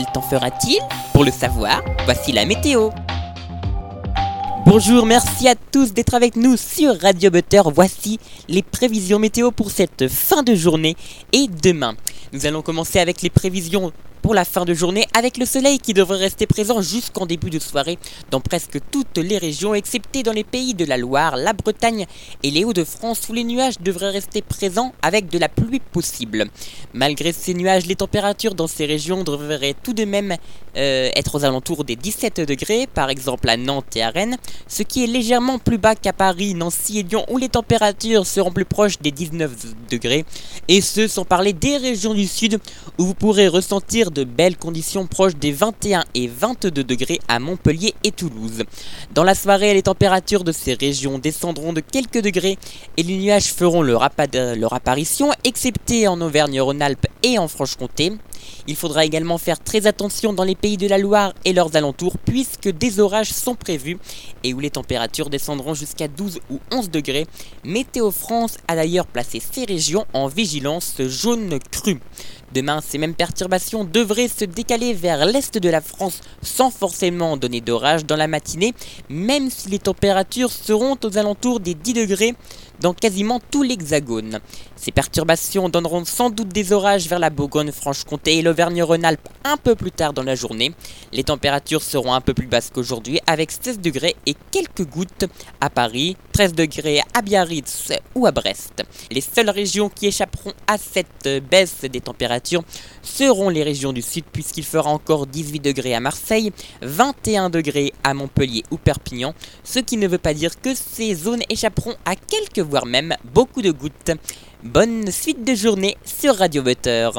quel temps fera-t-il? Pour le savoir, voici la météo. Bonjour, merci à tous d'être avec nous sur Radio Butter. Voici les prévisions météo pour cette fin de journée et demain. Nous allons commencer avec les prévisions pour la fin de journée avec le soleil qui devrait rester présent jusqu'en début de soirée dans presque toutes les régions excepté dans les pays de la Loire, la Bretagne et les Hauts-de-France où les nuages devraient rester présents avec de la pluie possible. Malgré ces nuages, les températures dans ces régions devraient tout de même euh, être aux alentours des 17 degrés, par exemple à Nantes et à Rennes, ce qui est légèrement plus bas qu'à Paris, Nancy et Lyon où les températures seront plus proches des 19 degrés, et ce sans parler des régions du sud où vous pourrez ressentir de belles conditions proches des 21 et 22 degrés à Montpellier et Toulouse. Dans la soirée, les températures de ces régions descendront de quelques degrés et les nuages feront leur, apparition, excepté en Auvergne-Rhône-Alpes et en Franche-Comté. Il faudra également faire très attention dans les pays de la Loire et leurs alentours puisque des orages sont prévus et où les températures descendront jusqu'à 12 ou 11 degrés. Météo France a d'ailleurs placé ces régions en vigilance jaune crue. Demain, ces mêmes perturbations devraient se décaler vers l'est de la France sans forcément donner d'orage dans la matinée, même si les températures seront aux alentours des 10 degrés dans quasiment tout l'hexagone. Ces perturbations donneront sans doute des orages vers la Bourgogne-Franche-Comté et l'Auvergne-Rhône-Alpes un peu plus tard dans la journée. Les températures seront un peu plus basses qu'aujourd'hui avec 16 degrés et quelques gouttes à Paris, 13 degrés à Biarritz ou à Brest. Les seules régions qui échapperont à cette baisse des températures seront les régions du sud puisqu'il fera encore 18 degrés à Marseille, 21 degrés à Montpellier ou Perpignan, ce qui ne veut pas dire que ces zones échapperont à quelques voire même beaucoup de gouttes. Bonne suite de journée sur Radio Butter.